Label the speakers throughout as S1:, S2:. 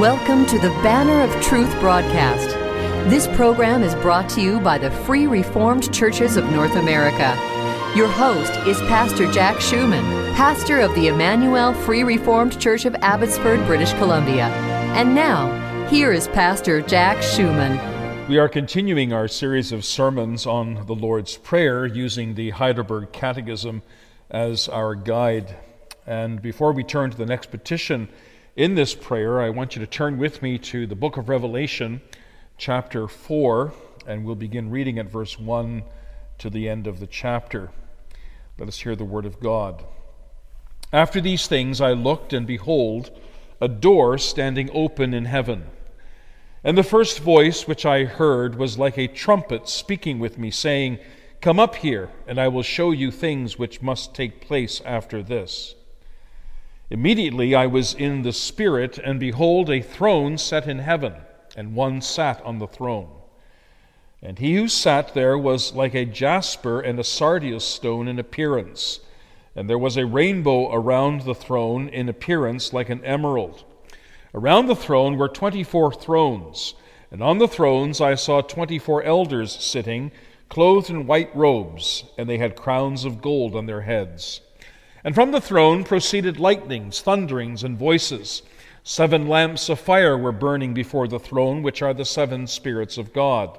S1: Welcome to the Banner of Truth broadcast. This program is brought to you by the Free Reformed Churches of North America. Your host is Pastor Jack Schumann, pastor of the Emmanuel Free Reformed Church of Abbotsford, British Columbia. And now, here is Pastor Jack Schumann.
S2: We are continuing our series of sermons on the Lord's Prayer using the Heidelberg Catechism as our guide. And before we turn to the next petition, in this prayer, I want you to turn with me to the book of Revelation, chapter 4, and we'll begin reading at verse 1 to the end of the chapter. Let us hear the word of God. After these things I looked, and behold, a door standing open in heaven. And the first voice which I heard was like a trumpet speaking with me, saying, Come up here, and I will show you things which must take place after this. Immediately I was in the Spirit, and behold, a throne set in heaven, and one sat on the throne. And he who sat there was like a jasper and a sardius stone in appearance. And there was a rainbow around the throne in appearance like an emerald. Around the throne were twenty four thrones, and on the thrones I saw twenty four elders sitting, clothed in white robes, and they had crowns of gold on their heads. And from the throne proceeded lightnings, thunderings, and voices. Seven lamps of fire were burning before the throne, which are the seven spirits of God.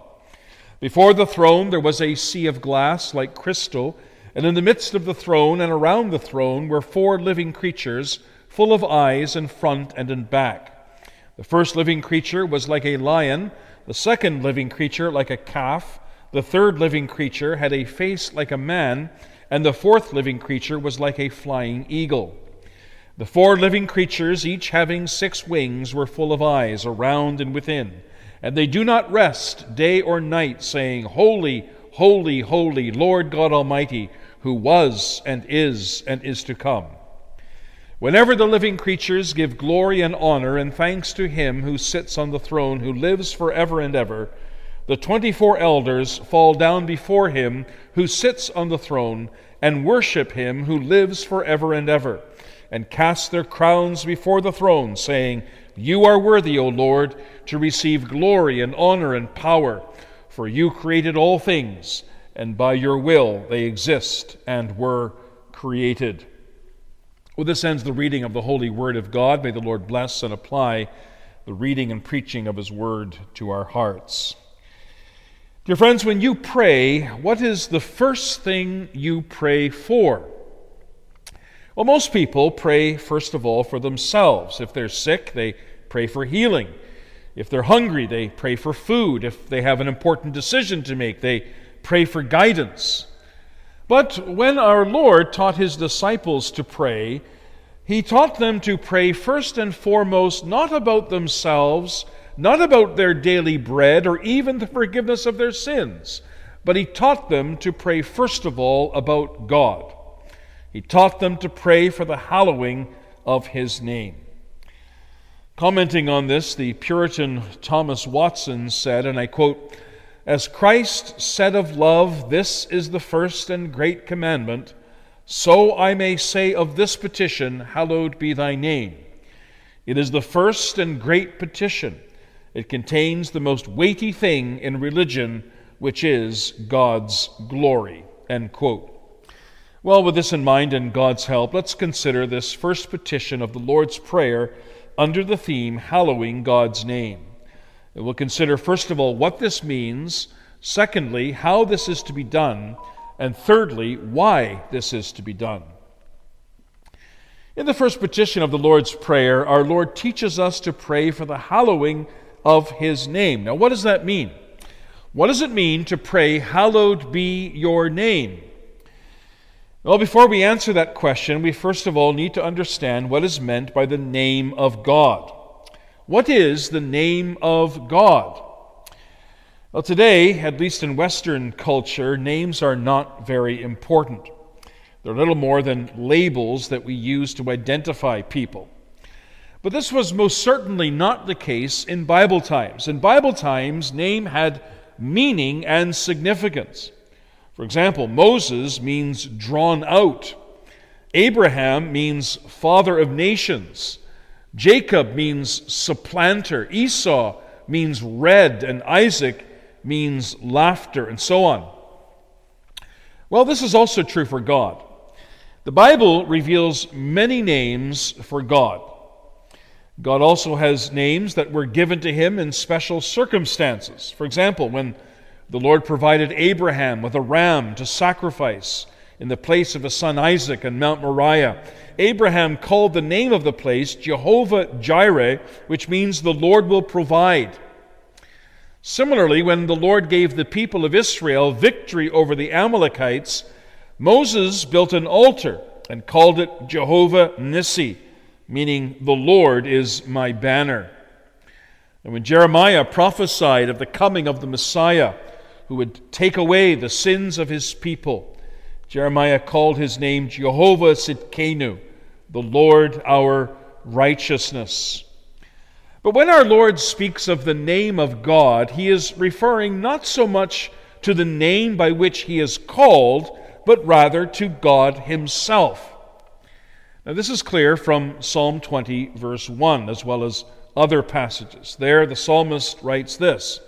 S2: Before the throne there was a sea of glass like crystal, and in the midst of the throne and around the throne were four living creatures, full of eyes in front and in back. The first living creature was like a lion, the second living creature like a calf, the third living creature had a face like a man and the fourth living creature was like a flying eagle. The four living creatures, each having six wings, were full of eyes around and within, and they do not rest day or night, saying, Holy, holy, holy, Lord God Almighty, who was and is and is to come. Whenever the living creatures give glory and honor and thanks to him who sits on the throne, who lives forever and ever, the twenty four elders fall down before him who sits on the throne and worship him who lives forever and ever, and cast their crowns before the throne, saying, You are worthy, O Lord, to receive glory and honor and power, for you created all things, and by your will they exist and were created. Well, this ends the reading of the holy word of God. May the Lord bless and apply the reading and preaching of his word to our hearts. Dear friends, when you pray, what is the first thing you pray for? Well, most people pray, first of all, for themselves. If they're sick, they pray for healing. If they're hungry, they pray for food. If they have an important decision to make, they pray for guidance. But when our Lord taught his disciples to pray, he taught them to pray first and foremost not about themselves not about their daily bread or even the forgiveness of their sins, but he taught them to pray first of all about God. He taught them to pray for the hallowing of his name. Commenting on this, the Puritan Thomas Watson said, and I quote, As Christ said of love, this is the first and great commandment, so I may say of this petition, Hallowed be thy name. It is the first and great petition. It contains the most weighty thing in religion, which is God's glory. End quote. Well, with this in mind and God's help, let's consider this first petition of the Lord's Prayer under the theme Hallowing God's Name. We'll consider, first of all, what this means, secondly, how this is to be done, and thirdly, why this is to be done. In the first petition of the Lord's Prayer, our Lord teaches us to pray for the hallowing of his name. Now, what does that mean? What does it mean to pray, Hallowed be your name? Well, before we answer that question, we first of all need to understand what is meant by the name of God. What is the name of God? Well, today, at least in Western culture, names are not very important. They're little more than labels that we use to identify people. But this was most certainly not the case in Bible times. In Bible times, name had meaning and significance. For example, Moses means drawn out. Abraham means father of nations. Jacob means supplanter. Esau means red. And Isaac means laughter, and so on. Well, this is also true for God. The Bible reveals many names for God. God also has names that were given to him in special circumstances. For example, when the Lord provided Abraham with a ram to sacrifice in the place of his son Isaac on Mount Moriah, Abraham called the name of the place Jehovah Jireh, which means the Lord will provide. Similarly, when the Lord gave the people of Israel victory over the Amalekites, Moses built an altar and called it Jehovah Nissi, meaning the Lord is my banner. And when Jeremiah prophesied of the coming of the Messiah, who would take away the sins of his people, Jeremiah called his name Jehovah Tsidkenu, the Lord our righteousness. But when our Lord speaks of the name of God, he is referring not so much to the name by which he is called, but rather to God himself. Now, this is clear from Psalm 20, verse 1, as well as other passages. There, the psalmist writes this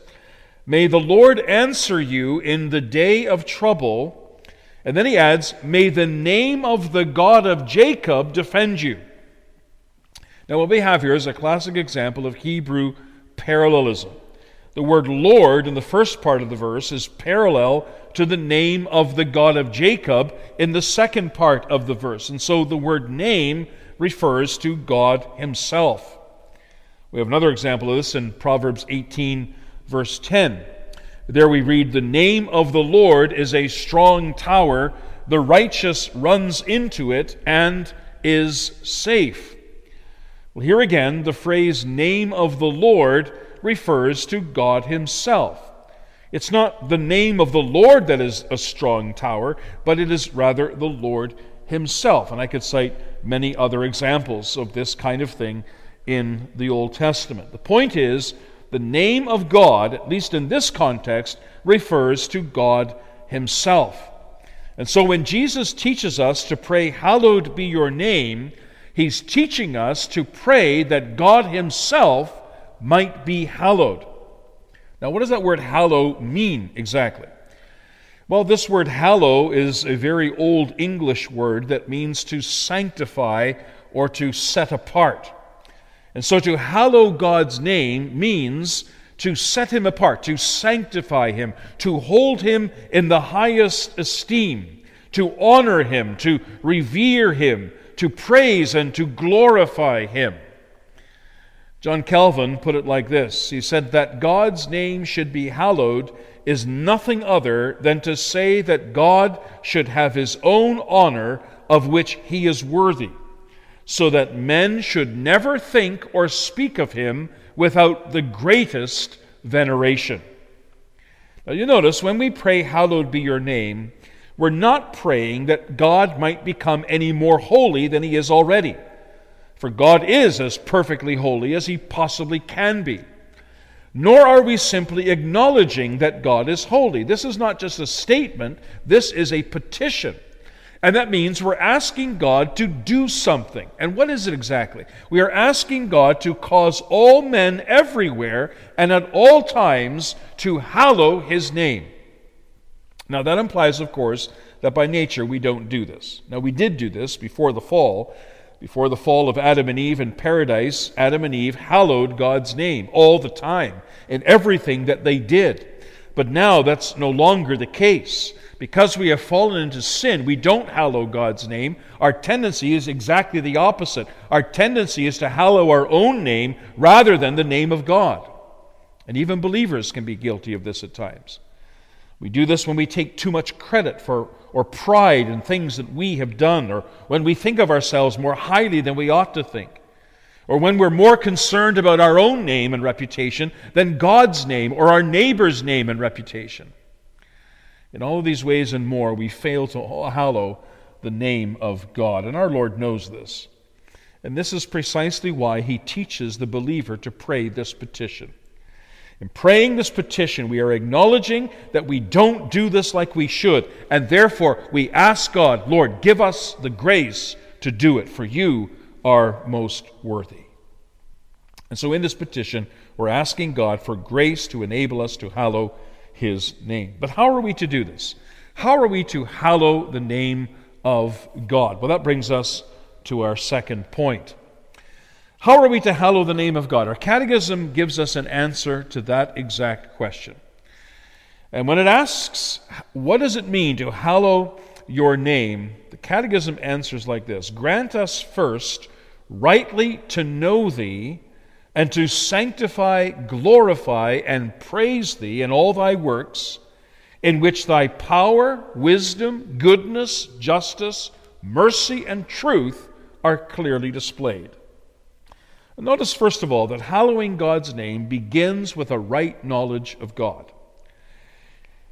S2: May the Lord answer you in the day of trouble. And then he adds, May the name of the God of Jacob defend you. Now, what we have here is a classic example of Hebrew parallelism. The word Lord in the first part of the verse is parallel to the name of the God of Jacob in the second part of the verse. And so the word name refers to God Himself. We have another example of this in Proverbs 18, verse 10. There we read, The name of the Lord is a strong tower, the righteous runs into it and is safe. Well, here again, the phrase name of the Lord refers to God Himself. It's not the name of the Lord that is a strong tower, but it is rather the Lord Himself. And I could cite many other examples of this kind of thing in the Old Testament. The point is, the name of God, at least in this context, refers to God Himself. And so when Jesus teaches us to pray, Hallowed be your name, He's teaching us to pray that God Himself might be hallowed. Now, what does that word hallow mean exactly? Well, this word hallow is a very old English word that means to sanctify or to set apart. And so to hallow God's name means to set him apart, to sanctify him, to hold him in the highest esteem, to honor him, to revere him, to praise and to glorify him. John Calvin put it like this He said that God's name should be hallowed is nothing other than to say that God should have his own honor of which he is worthy, so that men should never think or speak of him without the greatest veneration. Now you notice when we pray, Hallowed be your name, we're not praying that God might become any more holy than he is already. For God is as perfectly holy as he possibly can be. Nor are we simply acknowledging that God is holy. This is not just a statement, this is a petition. And that means we're asking God to do something. And what is it exactly? We are asking God to cause all men everywhere and at all times to hallow his name. Now, that implies, of course, that by nature we don't do this. Now, we did do this before the fall. Before the fall of Adam and Eve in paradise, Adam and Eve hallowed God's name all the time in everything that they did. But now that's no longer the case. Because we have fallen into sin, we don't hallow God's name. Our tendency is exactly the opposite. Our tendency is to hallow our own name rather than the name of God. And even believers can be guilty of this at times. We do this when we take too much credit for or pride in things that we have done, or when we think of ourselves more highly than we ought to think, or when we're more concerned about our own name and reputation than God's name or our neighbor's name and reputation. In all of these ways and more, we fail to hallow the name of God, and our Lord knows this. And this is precisely why He teaches the believer to pray this petition. In praying this petition, we are acknowledging that we don't do this like we should, and therefore we ask God, Lord, give us the grace to do it, for you are most worthy. And so in this petition, we're asking God for grace to enable us to hallow his name. But how are we to do this? How are we to hallow the name of God? Well, that brings us to our second point. How are we to hallow the name of God? Our catechism gives us an answer to that exact question. And when it asks, what does it mean to hallow your name? The catechism answers like this Grant us first rightly to know thee and to sanctify, glorify, and praise thee in all thy works, in which thy power, wisdom, goodness, justice, mercy, and truth are clearly displayed. Notice, first of all, that hallowing God's name begins with a right knowledge of God.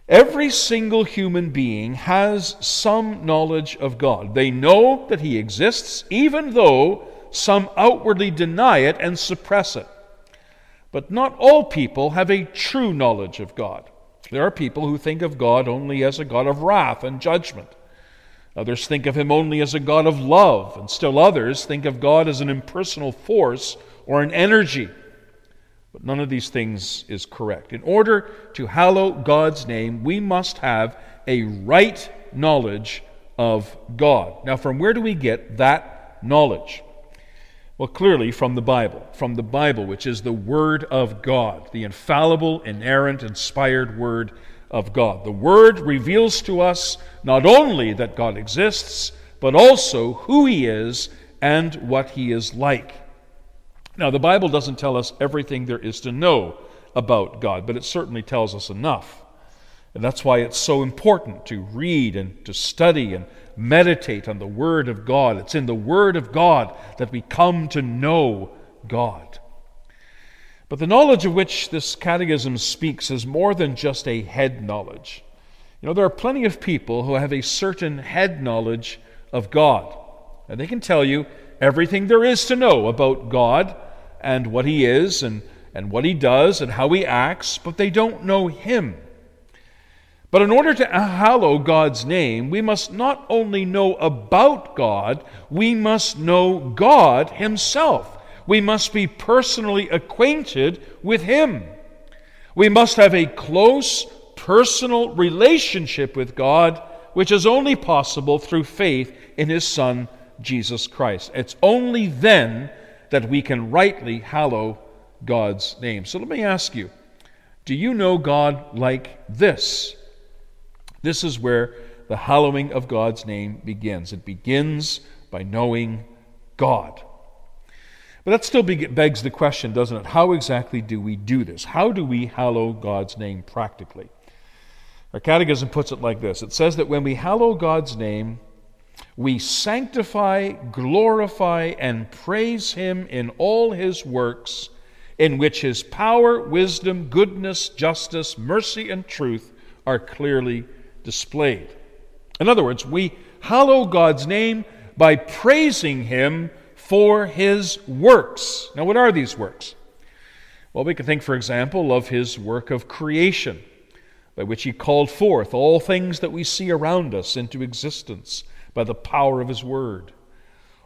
S2: Every single human being has some knowledge of God. They know that He exists, even though some outwardly deny it and suppress it. But not all people have a true knowledge of God. There are people who think of God only as a God of wrath and judgment. Others think of him only as a God of love, and still others think of God as an impersonal force or an energy. But none of these things is correct. In order to hallow God's name, we must have a right knowledge of God. Now, from where do we get that knowledge? Well, clearly from the Bible, from the Bible, which is the Word of God, the infallible, inerrant, inspired Word of God. The Word reveals to us not only that God exists, but also who He is and what He is like. Now, the Bible doesn't tell us everything there is to know about God, but it certainly tells us enough. And that's why it's so important to read and to study and meditate on the Word of God. It's in the Word of God that we come to know God. But the knowledge of which this catechism speaks is more than just a head knowledge. You know, there are plenty of people who have a certain head knowledge of God, and they can tell you everything there is to know about God and what He is and, and what He does and how He acts, but they don't know Him. But in order to hallow God's name, we must not only know about God, we must know God Himself. We must be personally acquainted with Him. We must have a close, personal relationship with God, which is only possible through faith in His Son, Jesus Christ. It's only then that we can rightly hallow God's name. So let me ask you do you know God like this? This is where the hallowing of God's name begins. It begins by knowing God. But that still begs the question, doesn't it? How exactly do we do this? How do we hallow God's name practically? Our catechism puts it like this it says that when we hallow God's name, we sanctify, glorify, and praise Him in all His works, in which His power, wisdom, goodness, justice, mercy, and truth are clearly displayed. In other words, we hallow God's name by praising Him for His works. Now, what are these works? Well, we can think, for example, of His work of creation, by which He called forth all things that we see around us into existence by the power of His Word.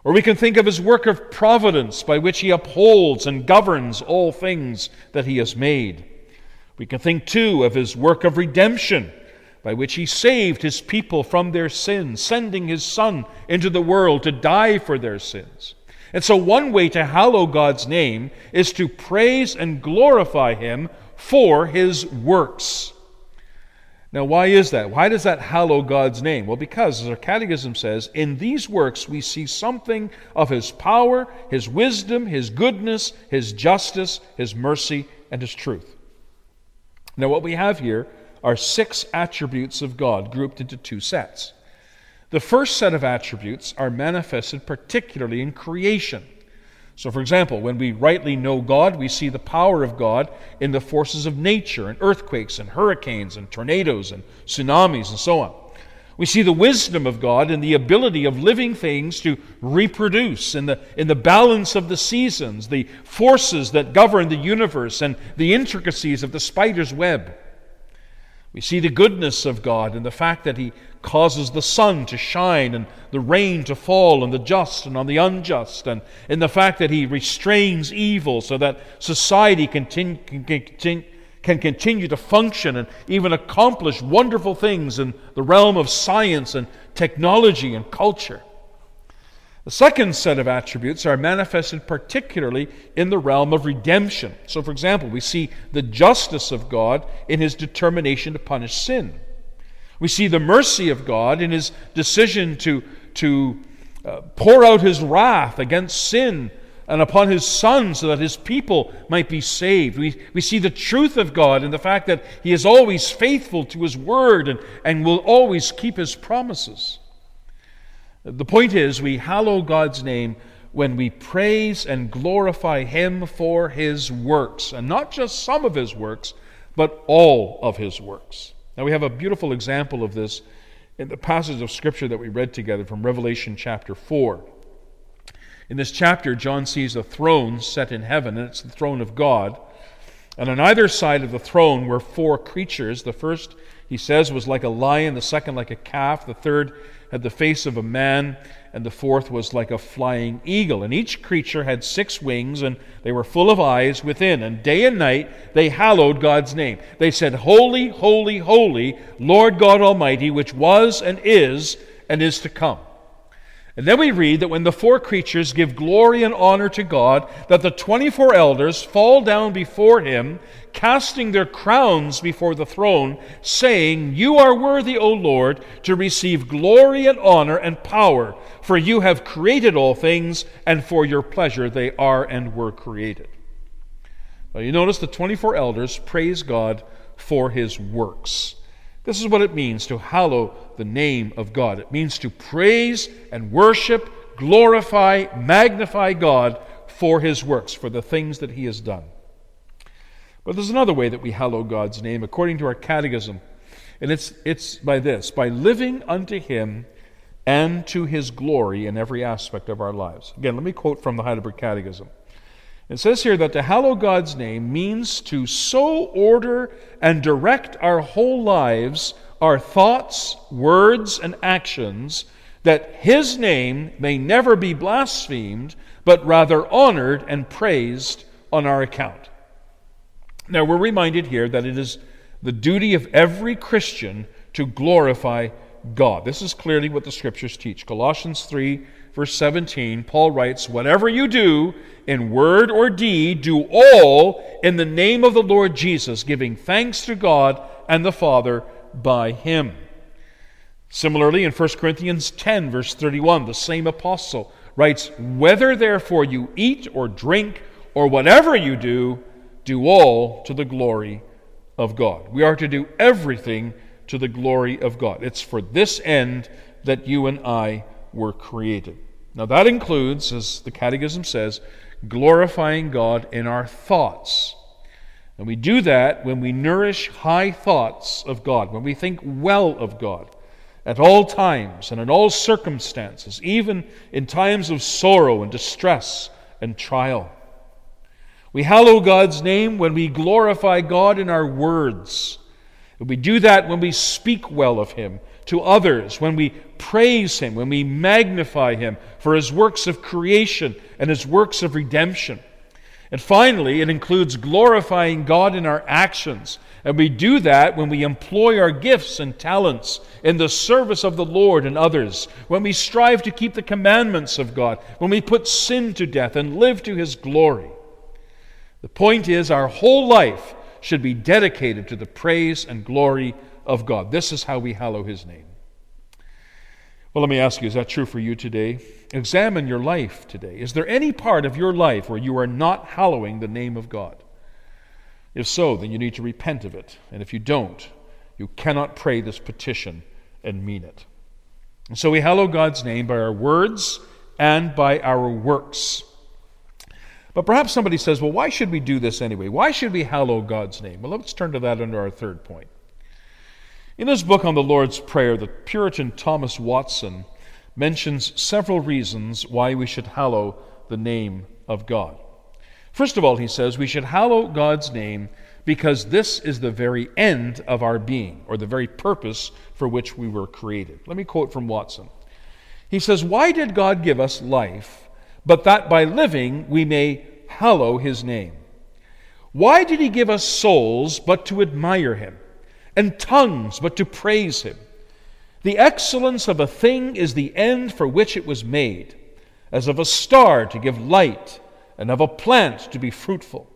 S2: Or we can think of His work of providence, by which He upholds and governs all things that He has made. We can think, too, of His work of redemption by which he saved his people from their sins, sending his Son into the world to die for their sins. And so, one way to hallow God's name is to praise and glorify him for his works. Now, why is that? Why does that hallow God's name? Well, because, as our catechism says, in these works we see something of his power, his wisdom, his goodness, his justice, his mercy, and his truth. Now, what we have here are six attributes of God grouped into two sets. The first set of attributes are manifested particularly in creation. So, for example, when we rightly know God, we see the power of God in the forces of nature, and earthquakes, and hurricanes, and tornadoes, and tsunamis, and so on. We see the wisdom of God in the ability of living things to reproduce, in the, in the balance of the seasons, the forces that govern the universe, and the intricacies of the spider's web. We see the goodness of God in the fact that He causes the sun to shine and the rain to fall on the just and on the unjust, and in the fact that He restrains evil so that society can, continue to function and even accomplish wonderful things in the realm of science and technology and culture. The second set of attributes are manifested particularly in the realm of redemption. So, for example, we see the justice of God in his determination to punish sin. We see the mercy of God in his decision to, to uh, pour out his wrath against sin and upon his son so that his people might be saved. We, we see the truth of God in the fact that he is always faithful to his word and, and will always keep his promises. The point is, we hallow God's name when we praise and glorify Him for His works, and not just some of His works, but all of His works. Now, we have a beautiful example of this in the passage of Scripture that we read together from Revelation chapter 4. In this chapter, John sees a throne set in heaven, and it's the throne of God. And on either side of the throne were four creatures. The first, he says, was like a lion, the second, like a calf, the third, had the face of a man, and the fourth was like a flying eagle. And each creature had six wings, and they were full of eyes within. And day and night they hallowed God's name. They said, Holy, holy, holy, Lord God Almighty, which was and is and is to come. And then we read that when the four creatures give glory and honor to God, that the 24 elders fall down before him, casting their crowns before the throne, saying, You are worthy, O Lord, to receive glory and honor and power, for you have created all things, and for your pleasure they are and were created. Now you notice the 24 elders praise God for his works. This is what it means to hallow the name of God. It means to praise and worship, glorify, magnify God for his works, for the things that he has done. But there's another way that we hallow God's name according to our catechism, and it's, it's by this by living unto him and to his glory in every aspect of our lives. Again, let me quote from the Heidelberg Catechism. It says here that to hallow God's name means to so order and direct our whole lives, our thoughts, words, and actions, that His name may never be blasphemed, but rather honored and praised on our account. Now, we're reminded here that it is the duty of every Christian to glorify God. This is clearly what the Scriptures teach. Colossians 3 verse 17, Paul writes, Whatever you do, in word or deed, do all in the name of the Lord Jesus, giving thanks to God and the Father by him. Similarly, in 1 Corinthians 10, verse 31, the same apostle writes, Whether therefore you eat or drink or whatever you do, do all to the glory of God. We are to do everything to the glory of God. It's for this end that you and I were created. Now, that includes, as the Catechism says, glorifying God in our thoughts. And we do that when we nourish high thoughts of God, when we think well of God at all times and in all circumstances, even in times of sorrow and distress and trial. We hallow God's name when we glorify God in our words. And We do that when we speak well of Him to others, when we praise Him, when we magnify Him for His works of creation and His works of redemption. And finally, it includes glorifying God in our actions. And we do that when we employ our gifts and talents in the service of the Lord and others, when we strive to keep the commandments of God, when we put sin to death and live to His glory. The point is, our whole life should be dedicated to the praise and glory of God. This is how we hallow His name. Well, let me ask you, is that true for you today? Examine your life today. Is there any part of your life where you are not hallowing the name of God? If so, then you need to repent of it. And if you don't, you cannot pray this petition and mean it. And so we hallow God's name by our words and by our works. But perhaps somebody says, well, why should we do this anyway? Why should we hallow God's name? Well, let's turn to that under our third point. In his book on the Lord's Prayer, the Puritan Thomas Watson mentions several reasons why we should hallow the name of God. First of all, he says we should hallow God's name because this is the very end of our being, or the very purpose for which we were created. Let me quote from Watson. He says, Why did God give us life, but that by living we may hallow his name? Why did he give us souls but to admire him, and tongues but to praise him? The excellence of a thing is the end for which it was made, as of a star to give light, and of a plant to be fruitful.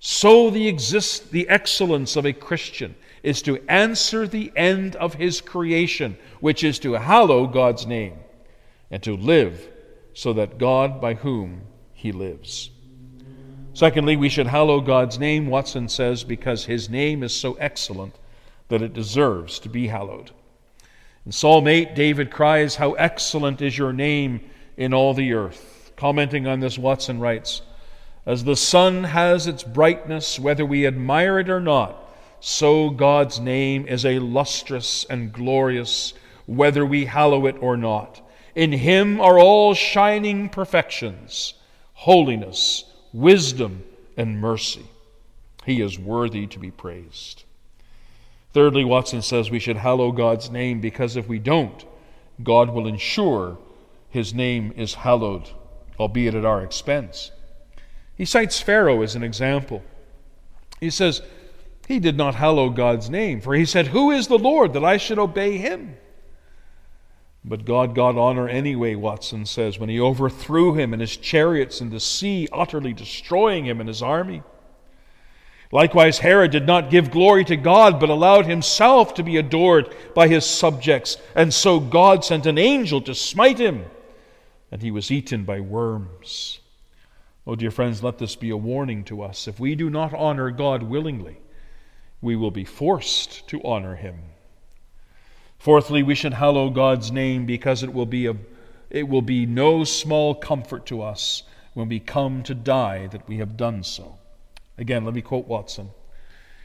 S2: So the, exist, the excellence of a Christian is to answer the end of his creation, which is to hallow God's name, and to live so that God by whom he lives. Secondly, we should hallow God's name, Watson says, because his name is so excellent that it deserves to be hallowed. In Psalm 8, David cries, How excellent is your name in all the earth. Commenting on this, Watson writes, As the sun has its brightness, whether we admire it or not, so God's name is a lustrous and glorious, whether we hallow it or not. In him are all shining perfections, holiness, wisdom, and mercy. He is worthy to be praised. Thirdly, Watson says we should hallow God's name because if we don't, God will ensure his name is hallowed, albeit at our expense. He cites Pharaoh as an example. He says, He did not hallow God's name, for he said, Who is the Lord that I should obey him? But God got honor anyway, Watson says, when he overthrew him and his chariots in the sea, utterly destroying him and his army. Likewise, Herod did not give glory to God, but allowed himself to be adored by his subjects. And so God sent an angel to smite him, and he was eaten by worms. Oh, dear friends, let this be a warning to us. If we do not honor God willingly, we will be forced to honor him. Fourthly, we should hallow God's name because it will be, a, it will be no small comfort to us when we come to die that we have done so. Again, let me quote Watson.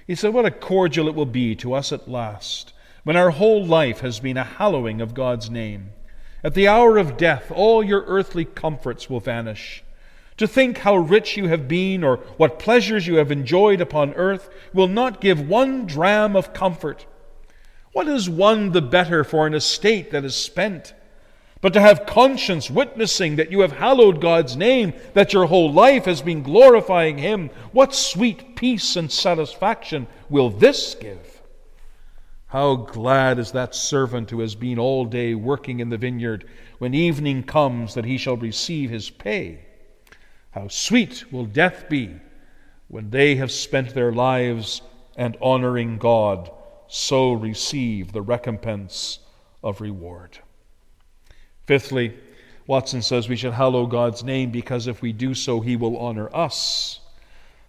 S2: He said, What a cordial it will be to us at last, when our whole life has been a hallowing of God's name. At the hour of death, all your earthly comforts will vanish. To think how rich you have been or what pleasures you have enjoyed upon earth will not give one dram of comfort. What is one the better for an estate that is spent? But to have conscience witnessing that you have hallowed God's name, that your whole life has been glorifying Him, what sweet peace and satisfaction will this give? How glad is that servant who has been all day working in the vineyard when evening comes that he shall receive his pay? How sweet will death be when they have spent their lives and honoring God, so receive the recompense of reward. Fifthly, Watson says we should hallow God's name because if we do so, he will honor us.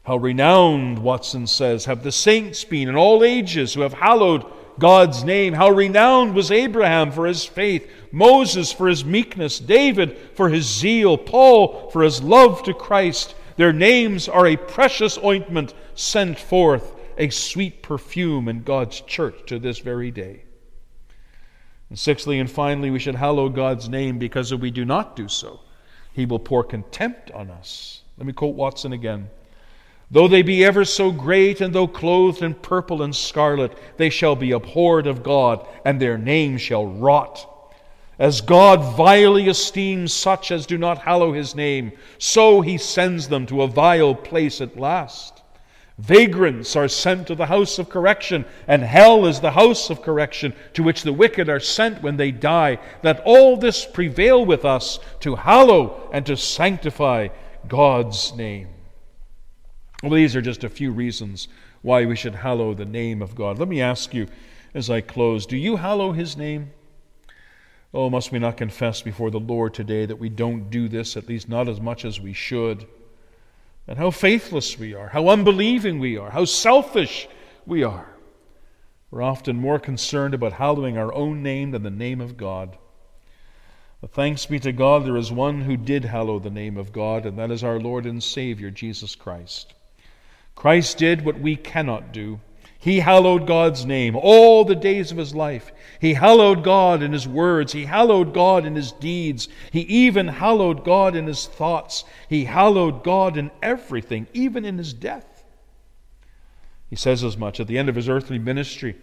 S2: How renowned, Watson says, have the saints been in all ages who have hallowed God's name. How renowned was Abraham for his faith, Moses for his meekness, David for his zeal, Paul for his love to Christ. Their names are a precious ointment sent forth, a sweet perfume in God's church to this very day. And sixthly and finally, we should hallow God's name because if we do not do so, he will pour contempt on us. Let me quote Watson again. Though they be ever so great, and though clothed in purple and scarlet, they shall be abhorred of God, and their name shall rot. As God vilely esteems such as do not hallow his name, so he sends them to a vile place at last. Vagrants are sent to the house of correction, and hell is the house of correction to which the wicked are sent when they die. Let all this prevail with us to hallow and to sanctify God's name. Well, these are just a few reasons why we should hallow the name of God. Let me ask you as I close do you hallow his name? Oh, must we not confess before the Lord today that we don't do this, at least not as much as we should? And how faithless we are, how unbelieving we are, how selfish we are. We're often more concerned about hallowing our own name than the name of God. But thanks be to God, there is one who did hallow the name of God, and that is our Lord and Savior, Jesus Christ. Christ did what we cannot do. He hallowed God's name all the days of his life. He hallowed God in his words. He hallowed God in his deeds. He even hallowed God in his thoughts. He hallowed God in everything, even in his death. He says as much at the end of his earthly ministry.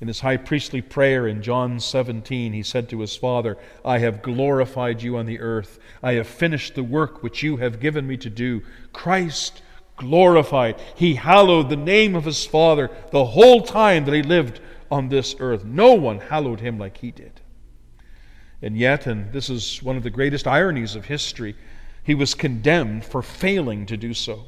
S2: In his high priestly prayer in John 17, he said to his Father, I have glorified you on the earth. I have finished the work which you have given me to do. Christ glorified. He hallowed the name of his Father the whole time that he lived on this earth. No one hallowed him like he did. And yet, and this is one of the greatest ironies of history, he was condemned for failing to do so.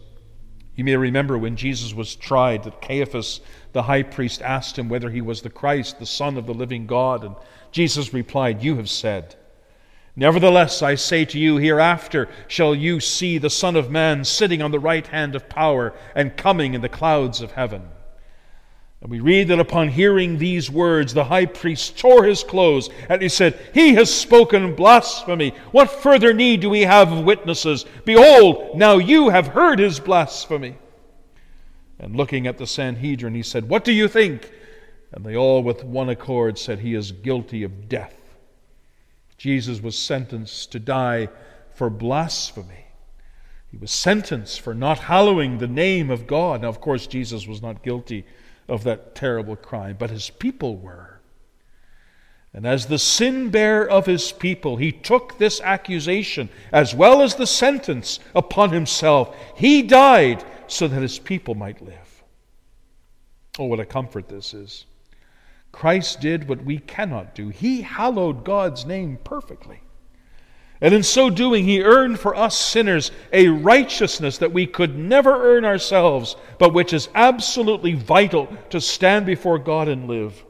S2: You may remember when Jesus was tried that Caiaphas, the high priest, asked him whether he was the Christ, the Son of the living God. And Jesus replied, You have said. Nevertheless, I say to you, hereafter shall you see the Son of Man sitting on the right hand of power and coming in the clouds of heaven. And we read that upon hearing these words, the high priest tore his clothes and he said, He has spoken blasphemy. What further need do we have of witnesses? Behold, now you have heard his blasphemy. And looking at the Sanhedrin, he said, What do you think? And they all with one accord said, He is guilty of death. Jesus was sentenced to die for blasphemy. He was sentenced for not hallowing the name of God. Now, of course, Jesus was not guilty of that terrible crime, but his people were. And as the sin bearer of his people, he took this accusation as well as the sentence upon himself. He died so that his people might live. Oh, what a comfort this is. Christ did what we cannot do. He hallowed God's name perfectly. And in so doing, he earned for us sinners a righteousness that we could never earn ourselves, but which is absolutely vital to stand before God and live.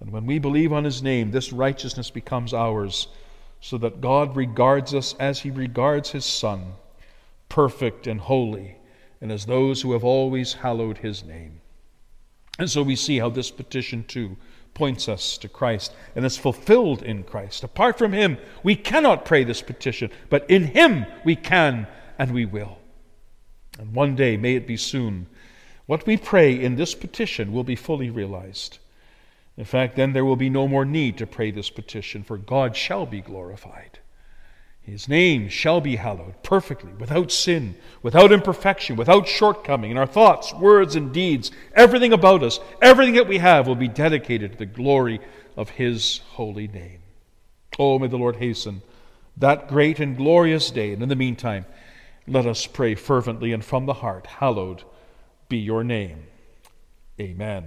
S2: And when we believe on his name, this righteousness becomes ours, so that God regards us as he regards his Son, perfect and holy, and as those who have always hallowed his name. And so we see how this petition, too, points us to Christ and is fulfilled in Christ. Apart from Him, we cannot pray this petition, but in Him we can and we will. And one day, may it be soon, what we pray in this petition will be fully realized. In fact, then there will be no more need to pray this petition, for God shall be glorified. His name shall be hallowed perfectly, without sin, without imperfection, without shortcoming. in our thoughts, words, and deeds, everything about us, everything that we have will be dedicated to the glory of His holy name. Oh, may the Lord hasten that great and glorious day. And in the meantime, let us pray fervently and from the heart Hallowed be your name. Amen.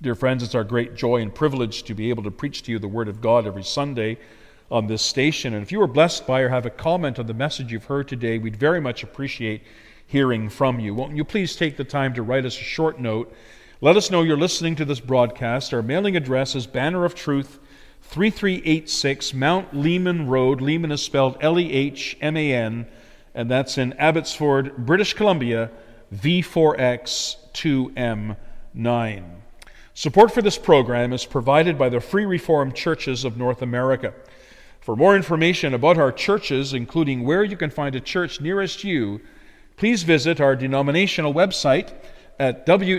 S2: Dear friends, it's our great joy and privilege to be able to preach to you the Word of God every Sunday on this station. And if you were blessed by or have a comment on the message you've heard today, we'd very much appreciate hearing from you. Won't you please take the time to write us a short note? Let us know you're listening to this broadcast. Our mailing address is Banner of Truth, 3386 Mount Lehman Road. Lehman is spelled L E H M A N, and that's in Abbotsford, British Columbia, V4X2M9. Support for this program is provided by the Free Reformed Churches of North America. For more information about our churches, including where you can find a church nearest you, please visit our denominational website at www.frcna.org.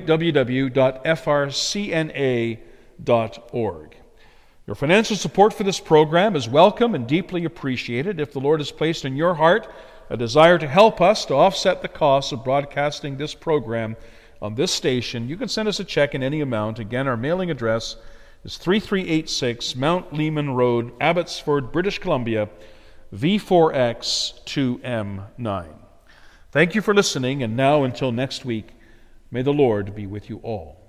S2: Your financial support for this program is welcome and deeply appreciated. If the Lord has placed in your heart a desire to help us to offset the costs of broadcasting this program on this station, you can send us a check in any amount. Again, our mailing address is 3386 Mount Lehman Road, Abbotsford, British Columbia, V4X2M9. Thank you for listening, and now until next week, may the Lord be with you all.